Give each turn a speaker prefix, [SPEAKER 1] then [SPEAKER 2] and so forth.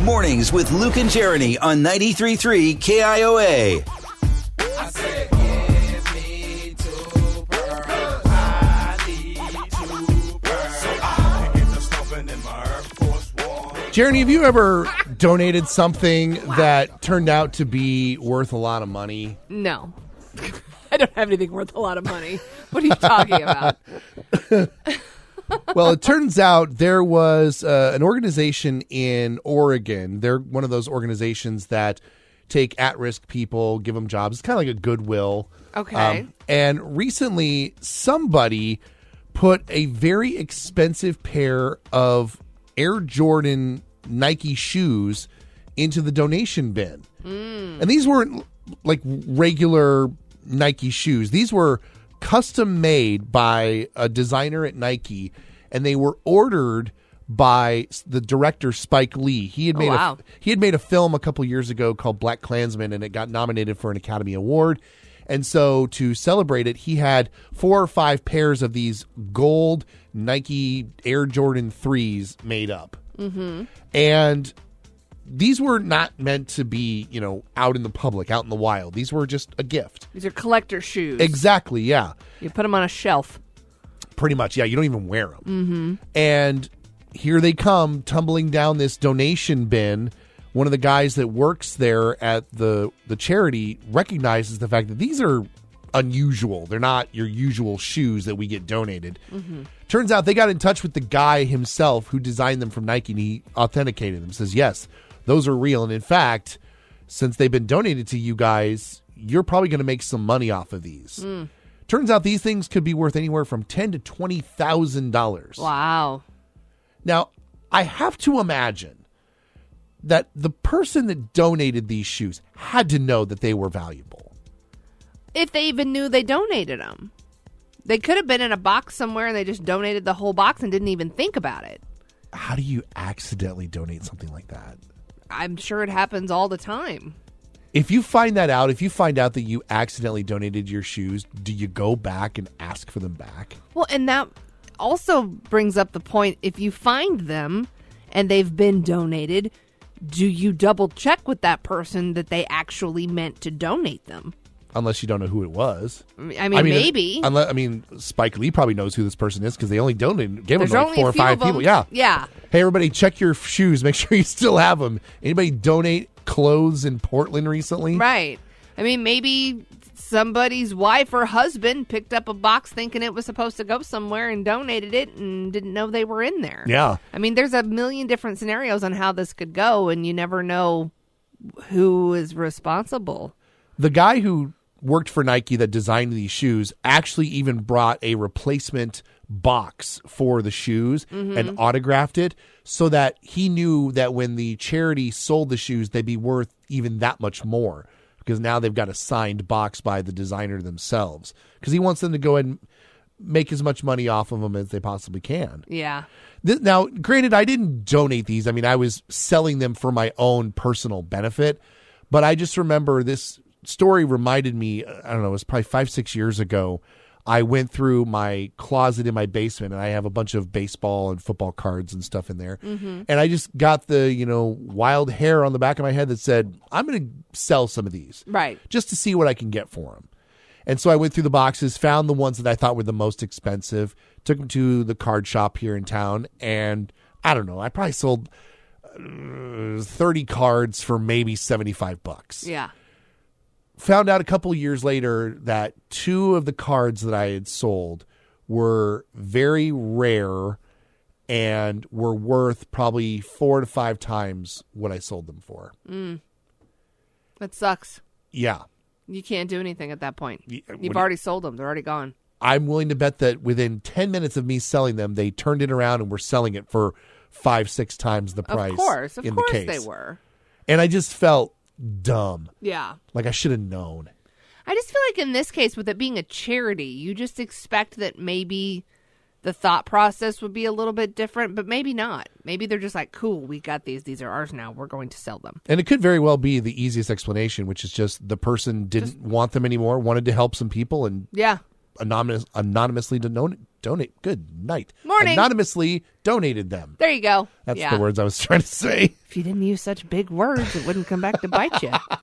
[SPEAKER 1] Mornings with Luke and Jeremy on 93.3 KIOA.
[SPEAKER 2] Jeremy, have you ever donated something that turned out to be worth a lot of money?
[SPEAKER 3] No. I don't have anything worth a lot of money. What are you talking about?
[SPEAKER 2] well, it turns out there was uh, an organization in Oregon. They're one of those organizations that take at risk people, give them jobs. It's kind of like a goodwill.
[SPEAKER 3] Okay.
[SPEAKER 2] Um, and recently, somebody put a very expensive pair of Air Jordan Nike shoes into the donation bin. And these weren't like regular Nike shoes. These were custom made by a designer at Nike and they were ordered by the director Spike Lee. He had
[SPEAKER 3] Oh,
[SPEAKER 2] made
[SPEAKER 3] wow.
[SPEAKER 2] a he had made a film a couple years ago called BlacKkKlansman and it got nominated for an Academy Award. And so to celebrate it, he had four or five pairs of these gold Nike Air Jordan 3s made up. Mm-hmm. And these were not meant to be, you know, out in the public, out in the wild. These were just a gift.
[SPEAKER 3] These are collector shoes.
[SPEAKER 2] Exactly, yeah.
[SPEAKER 3] you put them on a shelf.
[SPEAKER 2] Pretty much, yeah. You don't even wear them. Mm-hmm. And here they come tumbling down this donation bin. One of the guys that works there at the the charity recognizes the fact that these are unusual. They're not your usual shoes that we get donated. Turns out they got in touch with the guy himself who designed them from Nike and he authenticated them. Says, yes, those are real. And in fact, since they've been donated to you guys, you're probably going to make some money off of these. Mm. Turns out these things could be worth anywhere from ten to twenty thousand dollars.
[SPEAKER 3] Wow.
[SPEAKER 2] Now, I have to imagine that the person that donated these shoes had to know that they were valuable.
[SPEAKER 3] If they even knew they donated them. They could have been in a box somewhere and they just donated the whole box and didn't even think about it.
[SPEAKER 2] How do you accidentally donate something like that?
[SPEAKER 3] I'm sure it happens all the time.
[SPEAKER 2] If you find that out, if you find out that you accidentally donated your shoes, do you go back and ask for them back?
[SPEAKER 3] Well, and that also brings up the point if you find them and they've been donated, do you double check with that person that they actually meant to donate them?
[SPEAKER 2] Unless you don't know who it was.
[SPEAKER 3] I mean, I mean, maybe.
[SPEAKER 2] Unless, I mean, Spike Lee probably knows who this person is because they only donated, gave him
[SPEAKER 3] There's
[SPEAKER 2] like
[SPEAKER 3] only
[SPEAKER 2] four or five people. Yeah.
[SPEAKER 3] Yeah.
[SPEAKER 2] Hey, everybody, check your shoes. Make sure you still have them. Anybody donate clothes in Portland recently?
[SPEAKER 3] Right. I mean, maybe somebody's wife or husband picked up a box thinking it was supposed to go somewhere and donated it and didn't know they were in there.
[SPEAKER 2] Yeah.
[SPEAKER 3] I mean, there's a million different scenarios on how this could go, and you never know who is responsible.
[SPEAKER 2] The guy who worked for Nike that designed these shoes actually even brought a replacement box for the shoes mm-hmm. and autographed it so that he knew that when the charity sold the shoes, they'd be worth even that much more because now they've got a signed box by the designer themselves because he wants them to go and make as much money off of them as they possibly can.
[SPEAKER 3] Yeah.
[SPEAKER 2] Now, granted, I didn't donate these. I mean, I was selling them for my own personal benefit. But I just remember this story reminded me, I don't know, it was probably five, six years ago. I went through my closet in my basement and I have a bunch of baseball and football cards and stuff in there. And I just got the, you know, wild hair on the back of my head that said, I'm going to sell some of these
[SPEAKER 3] Right.
[SPEAKER 2] just to see what I can get for them. And so I went through the boxes, found the ones that I thought were the most expensive, took them to the card shop here in town, and I don't know, I probably sold uh, 30 cards for maybe 75 bucks.
[SPEAKER 3] Yeah.
[SPEAKER 2] Found out a couple years later that two of the cards that I had sold were very rare and were worth probably four to five times what I sold them for. Mm.
[SPEAKER 3] That sucks.
[SPEAKER 2] Yeah.
[SPEAKER 3] You can't do anything at that point. You've
[SPEAKER 2] do you-
[SPEAKER 3] already sold them. They're already gone.
[SPEAKER 2] I'm willing to bet that within 10 minutes of me selling them, they turned it around and were selling it for five, six times the price.
[SPEAKER 3] of course. Of
[SPEAKER 2] in
[SPEAKER 3] course
[SPEAKER 2] the
[SPEAKER 3] they were.
[SPEAKER 2] And I just felt dumb.
[SPEAKER 3] Yeah.
[SPEAKER 2] Like I should have known.
[SPEAKER 3] I just feel like in this case, with it being a charity, you just expect that maybe the thought process would be a little bit different, but maybe not. Maybe they're just like, cool, we got these. These are ours now. We're going to sell them.
[SPEAKER 2] And it could very well be the easiest explanation, which is just the person didn't want them anymore, wanted to help some people, and
[SPEAKER 3] Yeah.
[SPEAKER 2] anonymous, anonymously don- donate. Good night.
[SPEAKER 3] Morning.
[SPEAKER 2] Anonymously donated them.
[SPEAKER 3] There you go.
[SPEAKER 2] That's
[SPEAKER 3] yeah.
[SPEAKER 2] the words I was trying to say.
[SPEAKER 3] If you didn't use such big words, it wouldn't come back to bite you.